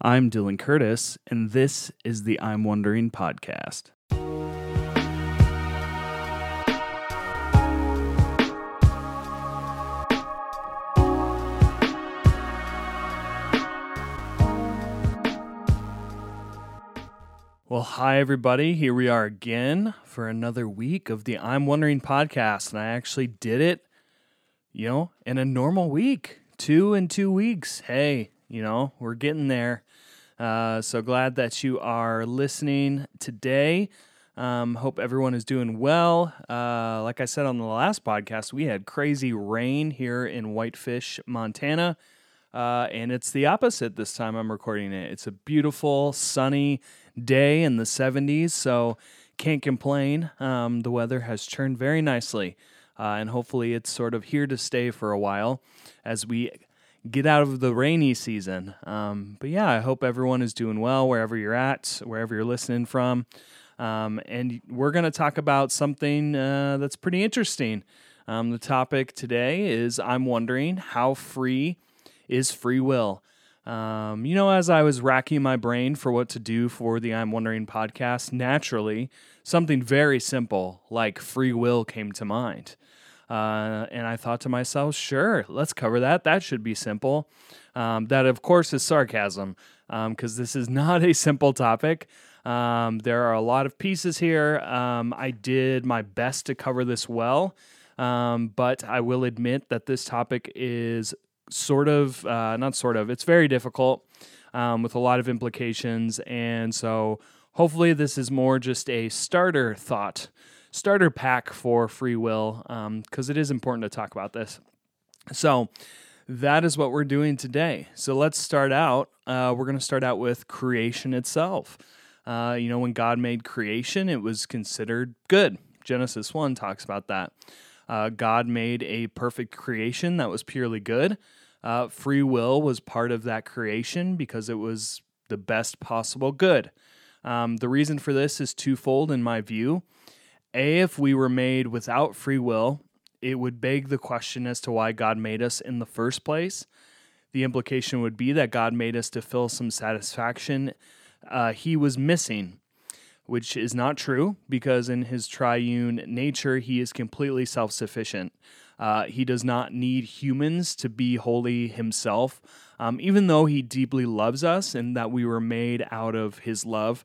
I'm Dylan Curtis, and this is the I'm Wondering podcast. Well, hi, everybody. Here we are again for another week of the I'm Wondering podcast. And I actually did it, you know, in a normal week, two and two weeks. Hey, you know, we're getting there. Uh, so glad that you are listening today. Um, hope everyone is doing well. Uh, like I said on the last podcast, we had crazy rain here in Whitefish, Montana. Uh, and it's the opposite this time I'm recording it. It's a beautiful, sunny day in the 70s, so can't complain. Um, the weather has turned very nicely, uh, and hopefully it's sort of here to stay for a while as we get out of the rainy season. Um, but yeah, I hope everyone is doing well wherever you're at, wherever you're listening from. Um, and we're going to talk about something uh, that's pretty interesting. Um, the topic today is I'm wondering how free is free will? Um, you know, as I was racking my brain for what to do for the I'm Wondering podcast, naturally, something very simple like free will came to mind. Uh, and I thought to myself, sure, let's cover that. That should be simple. Um, that, of course, is sarcasm because um, this is not a simple topic. Um, there are a lot of pieces here. Um, I did my best to cover this well, um, but I will admit that this topic is sort of, uh, not sort of, it's very difficult um, with a lot of implications. And so hopefully, this is more just a starter thought starter pack for free will because um, it is important to talk about this. So, that is what we're doing today. So, let's start out. Uh, we're going to start out with creation itself. Uh, you know, when God made creation, it was considered good. Genesis 1 talks about that. Uh, God made a perfect creation that was purely good. Uh, free will was part of that creation because it was the best possible good. Um, the reason for this is twofold, in my view. A, if we were made without free will, it would beg the question as to why God made us in the first place. The implication would be that God made us to fill some satisfaction uh, he was missing, which is not true because in his triune nature, he is completely self sufficient. Uh, he does not need humans to be holy himself, um, even though he deeply loves us and that we were made out of his love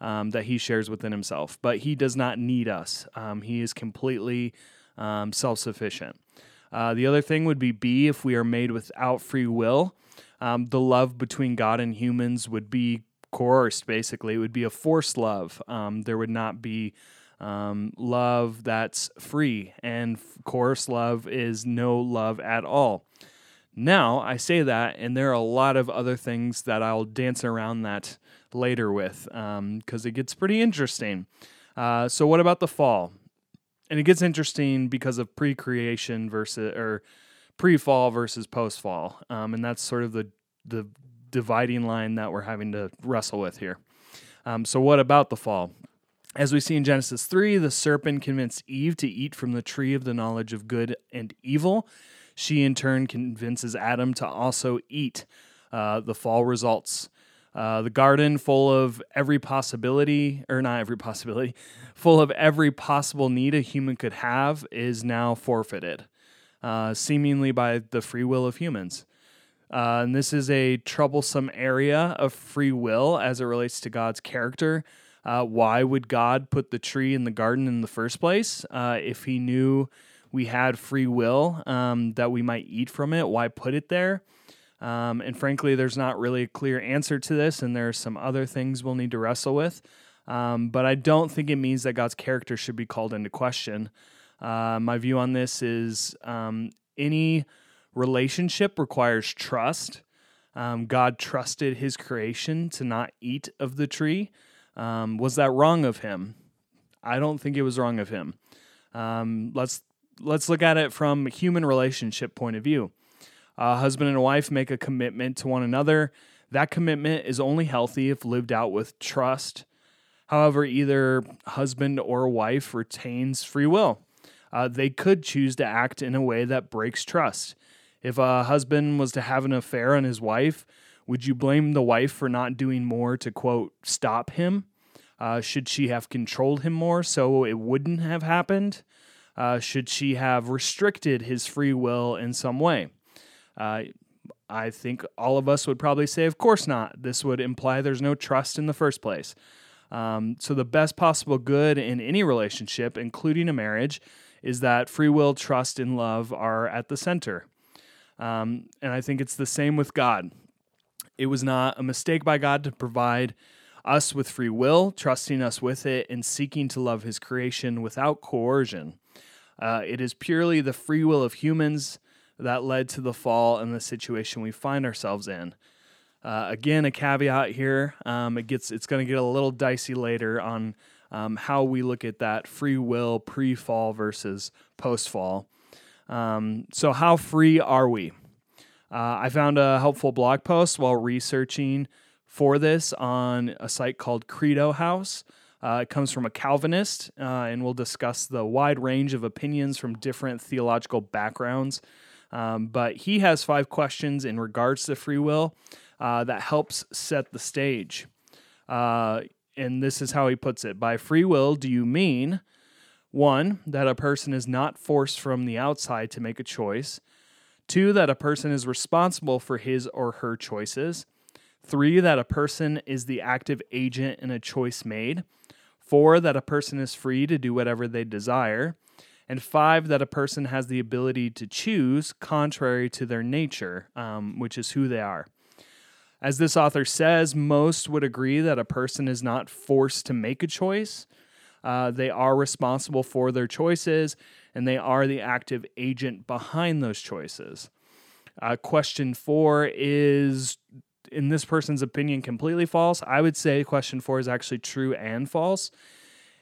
um, that he shares within himself. But he does not need us. Um, he is completely um, self sufficient. Uh, the other thing would be B, if we are made without free will, um, the love between God and humans would be coerced, basically. It would be a forced love. Um, there would not be um, love that's free, and coerced love is no love at all. Now, I say that, and there are a lot of other things that I'll dance around that later with because um, it gets pretty interesting. Uh, so, what about the fall? And it gets interesting because of pre creation versus, or pre fall versus post fall. Um, and that's sort of the, the dividing line that we're having to wrestle with here. Um, so, what about the fall? As we see in Genesis 3, the serpent convinced Eve to eat from the tree of the knowledge of good and evil. She, in turn, convinces Adam to also eat. Uh, the fall results uh, the garden full of every possibility, or not every possibility, full of every possible need a human could have, is now forfeited, uh, seemingly by the free will of humans. Uh, and this is a troublesome area of free will as it relates to God's character. Uh, why would God put the tree in the garden in the first place uh, if He knew we had free will um, that we might eat from it? Why put it there? Um, and frankly, there's not really a clear answer to this, and there are some other things we'll need to wrestle with. Um, but I don't think it means that God's character should be called into question. Uh, my view on this is um, any relationship requires trust. Um, God trusted his creation to not eat of the tree. Um, was that wrong of him? I don't think it was wrong of him. Um, let's let's look at it from a human relationship point of view uh, husband and a wife make a commitment to one another. That commitment is only healthy if lived out with trust. However, either husband or wife retains free will. Uh, they could choose to act in a way that breaks trust. If a husband was to have an affair on his wife, Would you blame the wife for not doing more to, quote, stop him? Uh, should she have controlled him more so it wouldn't have happened? Uh, should she have restricted his free will in some way? Uh, I think all of us would probably say, of course not. This would imply there's no trust in the first place. Um, so, the best possible good in any relationship, including a marriage, is that free will, trust, and love are at the center. Um, and I think it's the same with God. It was not a mistake by God to provide us with free will, trusting us with it, and seeking to love His creation without coercion. Uh, it is purely the free will of humans that led to the fall and the situation we find ourselves in. Uh, again, a caveat here. Um, it gets it's going to get a little dicey later on um, how we look at that free will pre-fall versus post-fall. Um, so, how free are we? Uh, I found a helpful blog post while researching for this on a site called Credo House. Uh, it comes from a Calvinist, uh, and we'll discuss the wide range of opinions from different theological backgrounds. Um, but he has five questions in regards to free will uh, that helps set the stage. Uh, and this is how he puts it By free will, do you mean one, that a person is not forced from the outside to make a choice? Two, that a person is responsible for his or her choices. Three, that a person is the active agent in a choice made. Four, that a person is free to do whatever they desire. And five, that a person has the ability to choose contrary to their nature, um, which is who they are. As this author says, most would agree that a person is not forced to make a choice. Uh, they are responsible for their choices and they are the active agent behind those choices. Uh, question four is, in this person's opinion, completely false. I would say question four is actually true and false.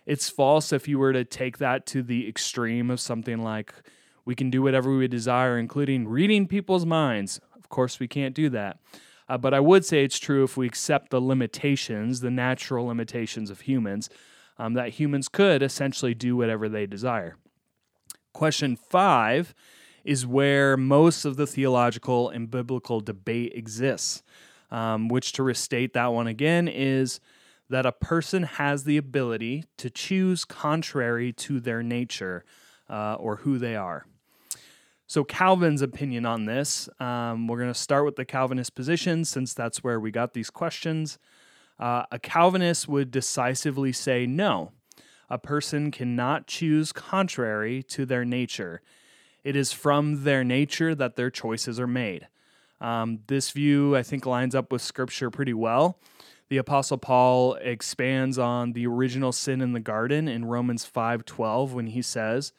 It's false if you were to take that to the extreme of something like we can do whatever we desire, including reading people's minds. Of course, we can't do that. Uh, but I would say it's true if we accept the limitations, the natural limitations of humans, um, that humans could essentially do whatever they desire. Question five is where most of the theological and biblical debate exists, um, which to restate that one again is that a person has the ability to choose contrary to their nature uh, or who they are. So, Calvin's opinion on this, um, we're going to start with the Calvinist position since that's where we got these questions. Uh, a Calvinist would decisively say no a person cannot choose contrary to their nature. It is from their nature that their choices are made. Um, this view, I think, lines up with Scripture pretty well. The Apostle Paul expands on the original sin in the garden in Romans 5:12 when he says,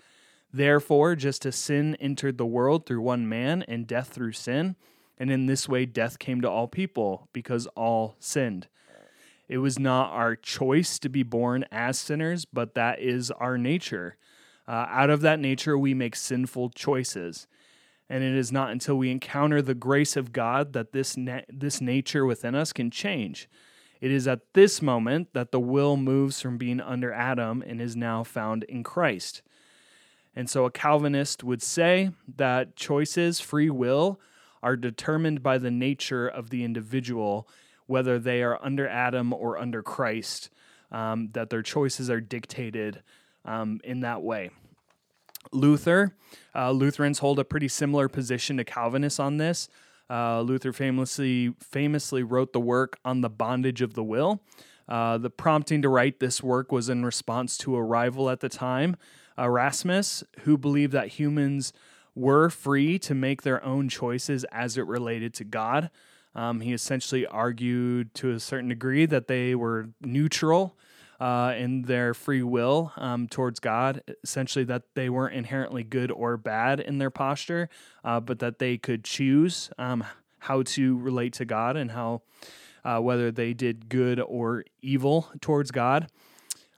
"Therefore, just as sin entered the world through one man, and death through sin, and in this way death came to all people because all sinned." It was not our choice to be born as sinners, but that is our nature. Uh, out of that nature, we make sinful choices. And it is not until we encounter the grace of God that this, na- this nature within us can change. It is at this moment that the will moves from being under Adam and is now found in Christ. And so a Calvinist would say that choices, free will, are determined by the nature of the individual whether they are under Adam or under Christ, um, that their choices are dictated um, in that way. Luther, uh, Lutherans hold a pretty similar position to Calvinists on this. Uh, Luther famously famously wrote the work on the bondage of the will. Uh, the prompting to write this work was in response to a rival at the time, Erasmus, who believed that humans were free to make their own choices as it related to God. Um, he essentially argued to a certain degree that they were neutral uh, in their free will um, towards God, essentially that they weren't inherently good or bad in their posture, uh, but that they could choose um, how to relate to God and how uh, whether they did good or evil towards God.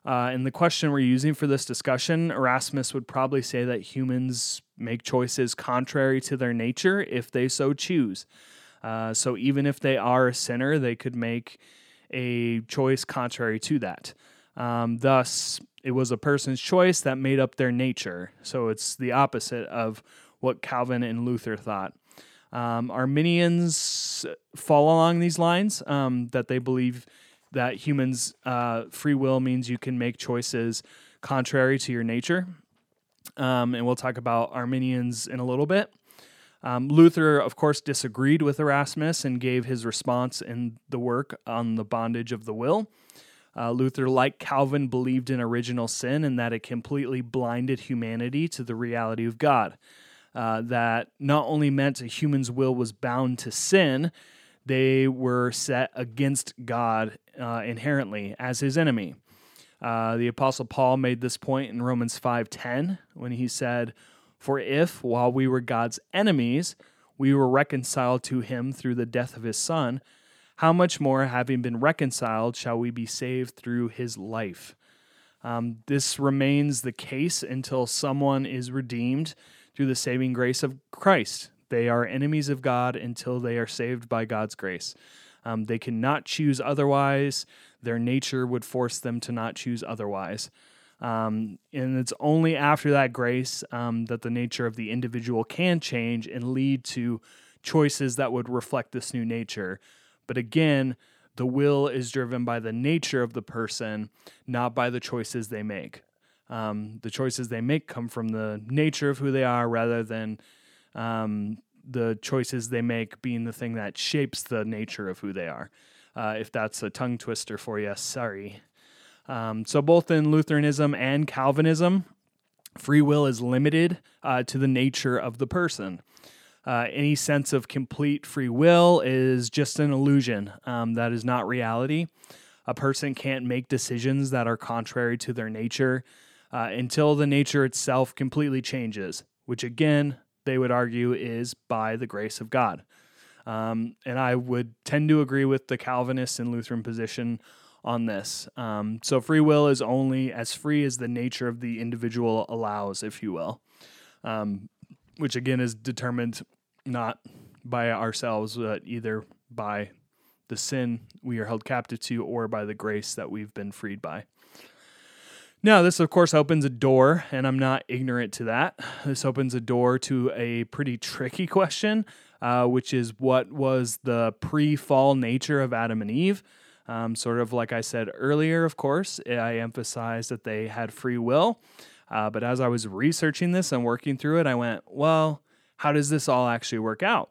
Uh, and the question we're using for this discussion, Erasmus would probably say that humans make choices contrary to their nature if they so choose. Uh, so even if they are a sinner, they could make a choice contrary to that. Um, thus, it was a person's choice that made up their nature. So it's the opposite of what Calvin and Luther thought. Um, Arminians fall along these lines um, that they believe that humans' uh, free will means you can make choices contrary to your nature. Um, and we'll talk about Arminians in a little bit. Um, Luther, of course, disagreed with Erasmus and gave his response in the work on the bondage of the will. Uh, Luther, like Calvin, believed in original sin and that it completely blinded humanity to the reality of God. Uh, that not only meant a human's will was bound to sin, they were set against God uh, inherently as his enemy. Uh, the apostle Paul made this point in Romans 5:10 when he said, "For if while we were God's enemies, we were reconciled to him through the death of his son, how much more having been reconciled shall we be saved through his life?" Um, this remains the case until someone is redeemed through the saving grace of Christ. They are enemies of God until they are saved by God's grace. Um, they cannot choose otherwise. Their nature would force them to not choose otherwise. Um, and it's only after that grace um, that the nature of the individual can change and lead to choices that would reflect this new nature. But again, the will is driven by the nature of the person, not by the choices they make. Um, the choices they make come from the nature of who they are rather than um, the choices they make being the thing that shapes the nature of who they are. Uh, if that's a tongue twister for you, sorry. Um, so, both in Lutheranism and Calvinism, free will is limited uh, to the nature of the person. Uh, any sense of complete free will is just an illusion. Um, that is not reality. A person can't make decisions that are contrary to their nature uh, until the nature itself completely changes, which again, they would argue is by the grace of God. Um, and I would tend to agree with the Calvinist and Lutheran position on this. Um, so free will is only as free as the nature of the individual allows, if you will, um, which again is determined not by ourselves, but either by the sin we are held captive to or by the grace that we've been freed by. Now, this of course opens a door, and I'm not ignorant to that. This opens a door to a pretty tricky question, uh, which is what was the pre fall nature of Adam and Eve? Um, sort of like I said earlier, of course, I emphasized that they had free will. Uh, but as I was researching this and working through it, I went, well, how does this all actually work out?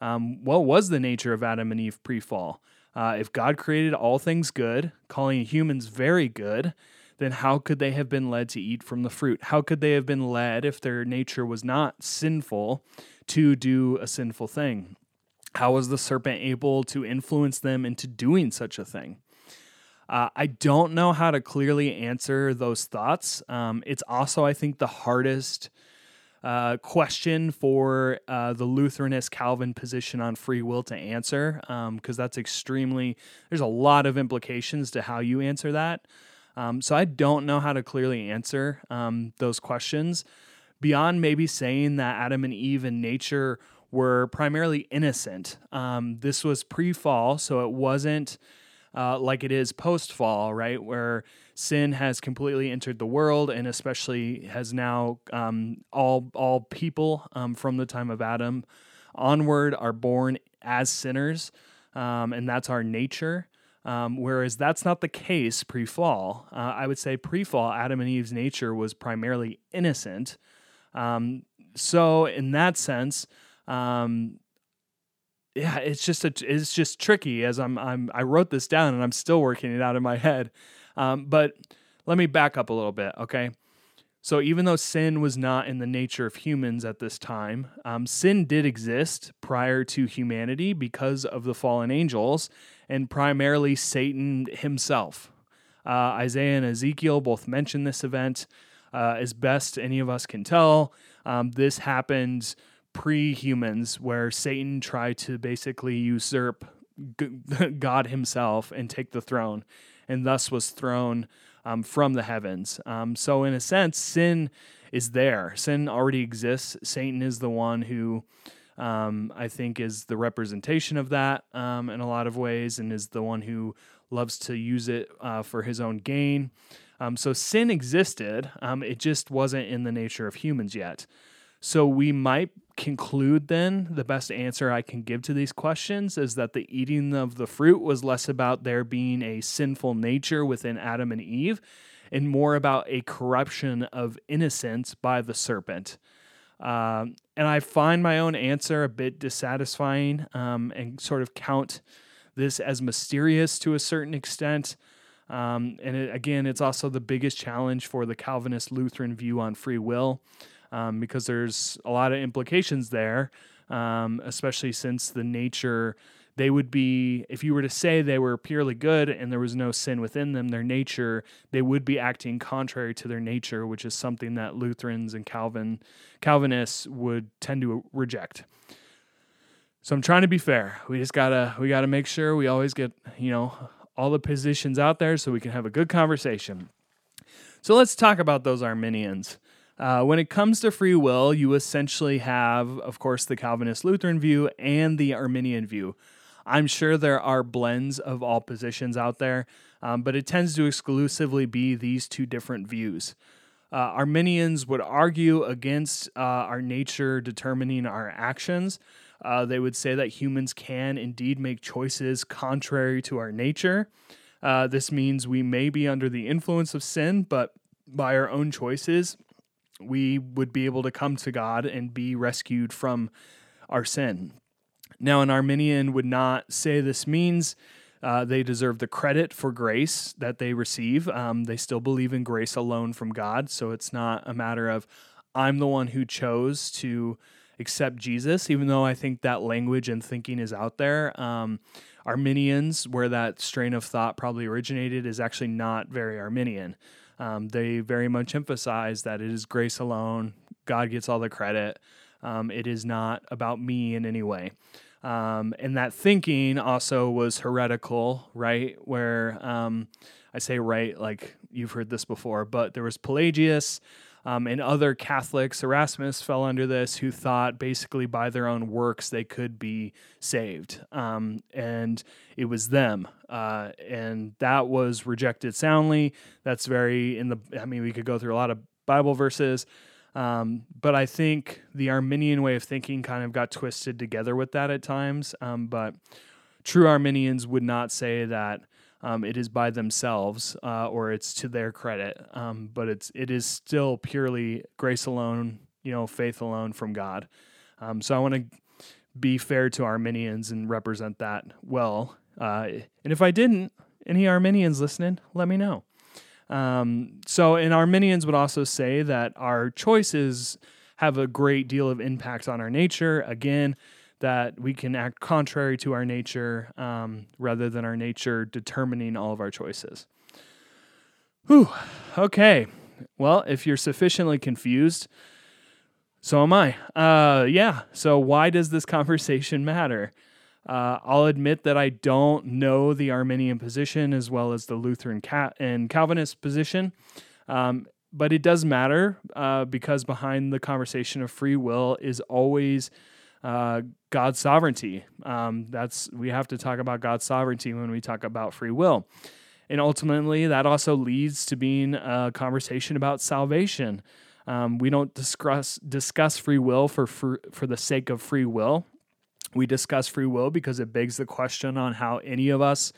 Um, what was the nature of Adam and Eve pre fall? Uh, if God created all things good, calling humans very good, then how could they have been led to eat from the fruit? How could they have been led, if their nature was not sinful, to do a sinful thing? How was the serpent able to influence them into doing such a thing? Uh, I don't know how to clearly answer those thoughts. Um, it's also, I think, the hardest uh, question for uh, the Lutheranist Calvin position on free will to answer, because um, that's extremely, there's a lot of implications to how you answer that. Um, so I don't know how to clearly answer um, those questions beyond maybe saying that Adam and Eve in nature were primarily innocent. Um, this was pre fall, so it wasn't uh, like it is post fall, right? Where sin has completely entered the world and especially has now um, all, all people um, from the time of Adam onward are born as sinners, um, and that's our nature. Um, whereas that's not the case pre fall. Uh, I would say pre fall, Adam and Eve's nature was primarily innocent. Um, so, in that sense, um, yeah, it's just a, it's just tricky. As I'm, I'm I wrote this down and I'm still working it out in my head. Um, but let me back up a little bit, okay? So, even though sin was not in the nature of humans at this time, um, sin did exist prior to humanity because of the fallen angels and primarily Satan himself. Uh, Isaiah and Ezekiel both mention this event. Uh, as best any of us can tell, um, this happened pre humans, where Satan tried to basically usurp God himself and take the throne, and thus was thrown um, from the heavens. Um, so, in a sense, sin is there. Sin already exists. Satan is the one who um, I think is the representation of that um, in a lot of ways and is the one who loves to use it uh, for his own gain. Um, so sin existed, um, it just wasn't in the nature of humans yet. So we might conclude then the best answer I can give to these questions is that the eating of the fruit was less about there being a sinful nature within Adam and Eve and more about a corruption of innocence by the serpent. Um, and I find my own answer a bit dissatisfying um, and sort of count this as mysterious to a certain extent. Um, and it, again, it's also the biggest challenge for the Calvinist Lutheran view on free will um, because there's a lot of implications there, um, especially since the nature they would be if you were to say they were purely good and there was no sin within them their nature they would be acting contrary to their nature which is something that lutherans and calvin calvinists would tend to reject. So i'm trying to be fair. We just gotta we gotta make sure we always get you know all the positions out there so we can have a good conversation. So let's talk about those arminians uh, when it comes to free will, you essentially have, of course, the Calvinist Lutheran view and the Arminian view. I'm sure there are blends of all positions out there, um, but it tends to exclusively be these two different views. Uh, Arminians would argue against uh, our nature determining our actions. Uh, they would say that humans can indeed make choices contrary to our nature. Uh, this means we may be under the influence of sin, but by our own choices, we would be able to come to God and be rescued from our sin. Now, an Arminian would not say this means uh, they deserve the credit for grace that they receive. Um, they still believe in grace alone from God. So it's not a matter of, I'm the one who chose to accept Jesus, even though I think that language and thinking is out there. Um, Arminians, where that strain of thought probably originated, is actually not very Arminian. Um, they very much emphasize that it is grace alone. God gets all the credit. Um, it is not about me in any way. Um, and that thinking also was heretical, right? Where um, I say right, like you've heard this before, but there was Pelagius um, and other Catholics, Erasmus fell under this, who thought basically by their own works they could be saved. Um, and it was them. Uh, and that was rejected soundly. That's very in the, I mean, we could go through a lot of Bible verses. Um, but I think the Arminian way of thinking kind of got twisted together with that at times. Um, but true Arminians would not say that um, it is by themselves uh, or it's to their credit, um, but it's it is still purely grace alone, you know, faith alone from God. Um, so I want to be fair to Arminians and represent that well. Uh, and if I didn't, any Arminians listening, let me know. Um, so, and Arminians would also say that our choices have a great deal of impact on our nature. Again, that we can act contrary to our nature um, rather than our nature determining all of our choices. Whew. Okay. Well, if you're sufficiently confused, so am I. Uh, yeah. So, why does this conversation matter? Uh, I'll admit that I don't know the Arminian position as well as the Lutheran and Calvinist position. Um, but it does matter uh, because behind the conversation of free will is always uh, God's sovereignty. Um, that's we have to talk about God's sovereignty when we talk about free will, and ultimately that also leads to being a conversation about salvation. Um, we don't discuss discuss free will for, for for the sake of free will. We discuss free will because it begs the question on how any of us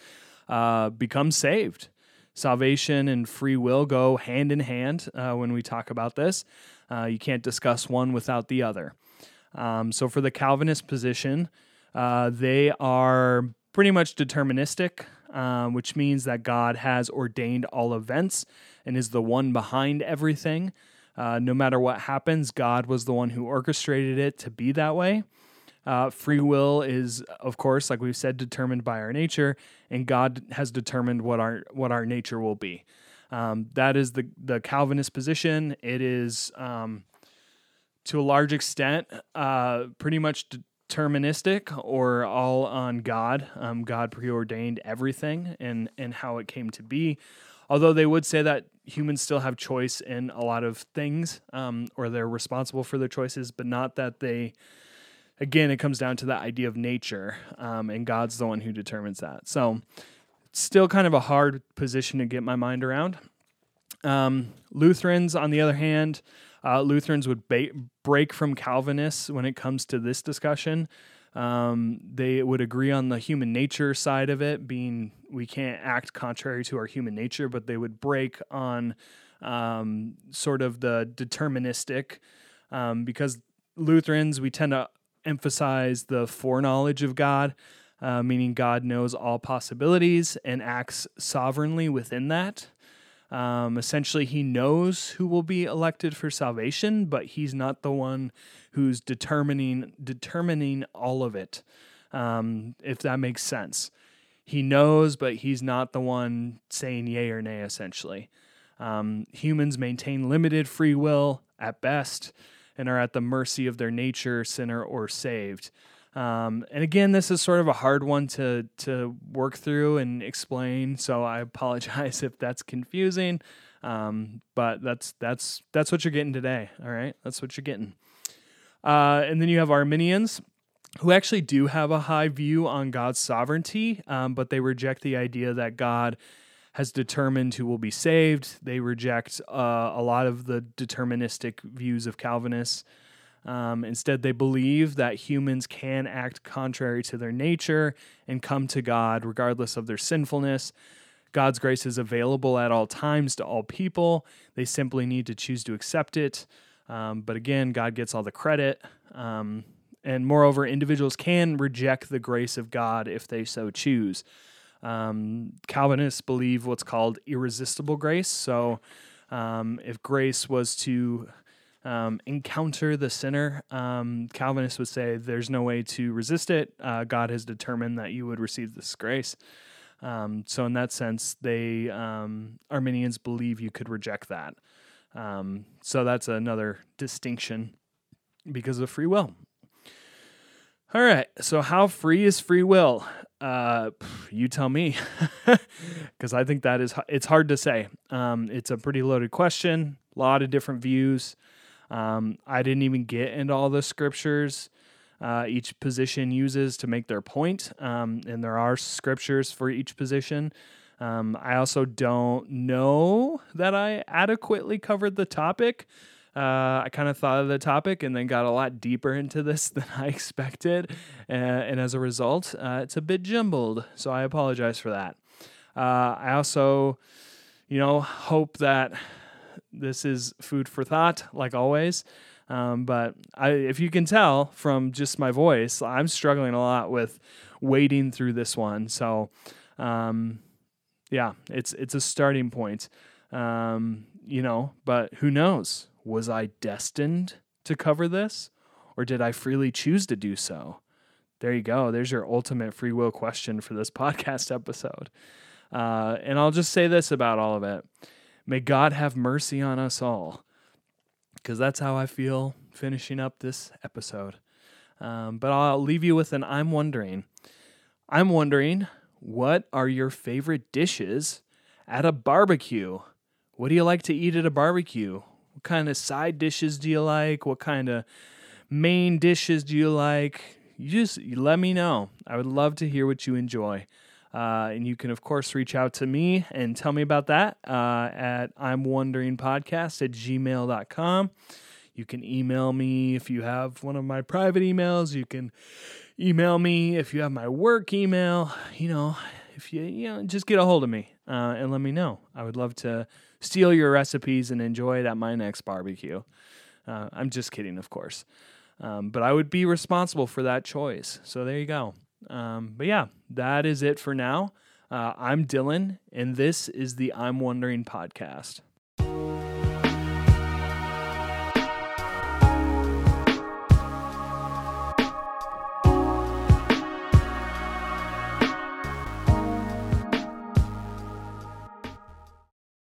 uh, become saved. Salvation and free will go hand in hand uh, when we talk about this. Uh, you can't discuss one without the other. Um, so for the Calvinist position, uh, they are pretty much deterministic, uh, which means that God has ordained all events and is the one behind everything. Uh, no matter what happens, God was the one who orchestrated it to be that way. Uh, free will is, of course, like we've said, determined by our nature, and God has determined what our what our nature will be. Um, that is the the Calvinist position. It is um, to a large extent, uh, pretty much deterministic or all on God. Um, God preordained everything and and how it came to be. Although they would say that humans still have choice in a lot of things, um, or they're responsible for their choices, but not that they. Again, it comes down to the idea of nature, um, and God's the one who determines that. So, still kind of a hard position to get my mind around. Um, Lutherans, on the other hand, Uh, Lutherans would ba- break from Calvinists when it comes to this discussion. Um, they would agree on the human nature side of it, being we can't act contrary to our human nature, but they would break on um, sort of the deterministic, um, because Lutherans, we tend to emphasize the foreknowledge of God, uh, meaning God knows all possibilities and acts sovereignly within that. Um, essentially, he knows who will be elected for salvation, but he's not the one who's determining determining all of it. Um, if that makes sense, he knows, but he's not the one saying yay or nay. Essentially, um, humans maintain limited free will at best and are at the mercy of their nature, sinner or saved. Um, and again, this is sort of a hard one to to work through and explain. So I apologize if that's confusing. Um, but that's that's that's what you're getting today. All right, that's what you're getting. Uh, and then you have Arminians, who actually do have a high view on God's sovereignty, um, but they reject the idea that God has determined who will be saved. They reject uh, a lot of the deterministic views of Calvinists. Um, instead, they believe that humans can act contrary to their nature and come to God regardless of their sinfulness. God's grace is available at all times to all people. They simply need to choose to accept it. Um, but again, God gets all the credit. Um, and moreover, individuals can reject the grace of God if they so choose. Um, Calvinists believe what's called irresistible grace. So, um, if grace was to um, encounter the sinner, um, Calvinists would say there's no way to resist it. Uh, God has determined that you would receive this grace. Um, so, in that sense, they um, Arminians believe you could reject that. Um, so that's another distinction because of free will. All right. So, how free is free will? Uh, you tell me, because I think that is it's hard to say. Um, it's a pretty loaded question, a lot of different views. Um, I didn't even get into all the scriptures uh, each position uses to make their point, um, and there are scriptures for each position. Um, I also don't know that I adequately covered the topic. Uh, I kind of thought of the topic and then got a lot deeper into this than I expected. And as a result, uh, it's a bit jumbled. So I apologize for that. Uh, I also, you know, hope that this is food for thought, like always. Um, but I, if you can tell from just my voice, I'm struggling a lot with wading through this one. So, um, yeah, it's it's a starting point. Um, you know, but who knows? Was I destined to cover this, or did I freely choose to do so? There you go. There's your ultimate free will question for this podcast episode. Uh, and I'll just say this about all of it May God have mercy on us all, because that's how I feel finishing up this episode. Um, but I'll leave you with an I'm wondering. I'm wondering, what are your favorite dishes at a barbecue? What do you like to eat at a barbecue? What kind of side dishes do you like? What kind of main dishes do you like? You just let me know. I would love to hear what you enjoy. Uh, and you can, of course, reach out to me and tell me about that uh, at I'm Wondering Podcast at gmail.com. You can email me if you have one of my private emails. You can email me if you have my work email. You know, if you, you know, just get a hold of me uh, and let me know. I would love to steal your recipes and enjoy it at my next barbecue. Uh, I'm just kidding, of course. Um, but I would be responsible for that choice. So there you go. Um, but yeah, that is it for now. Uh, I'm Dylan, and this is the I'm Wondering podcast.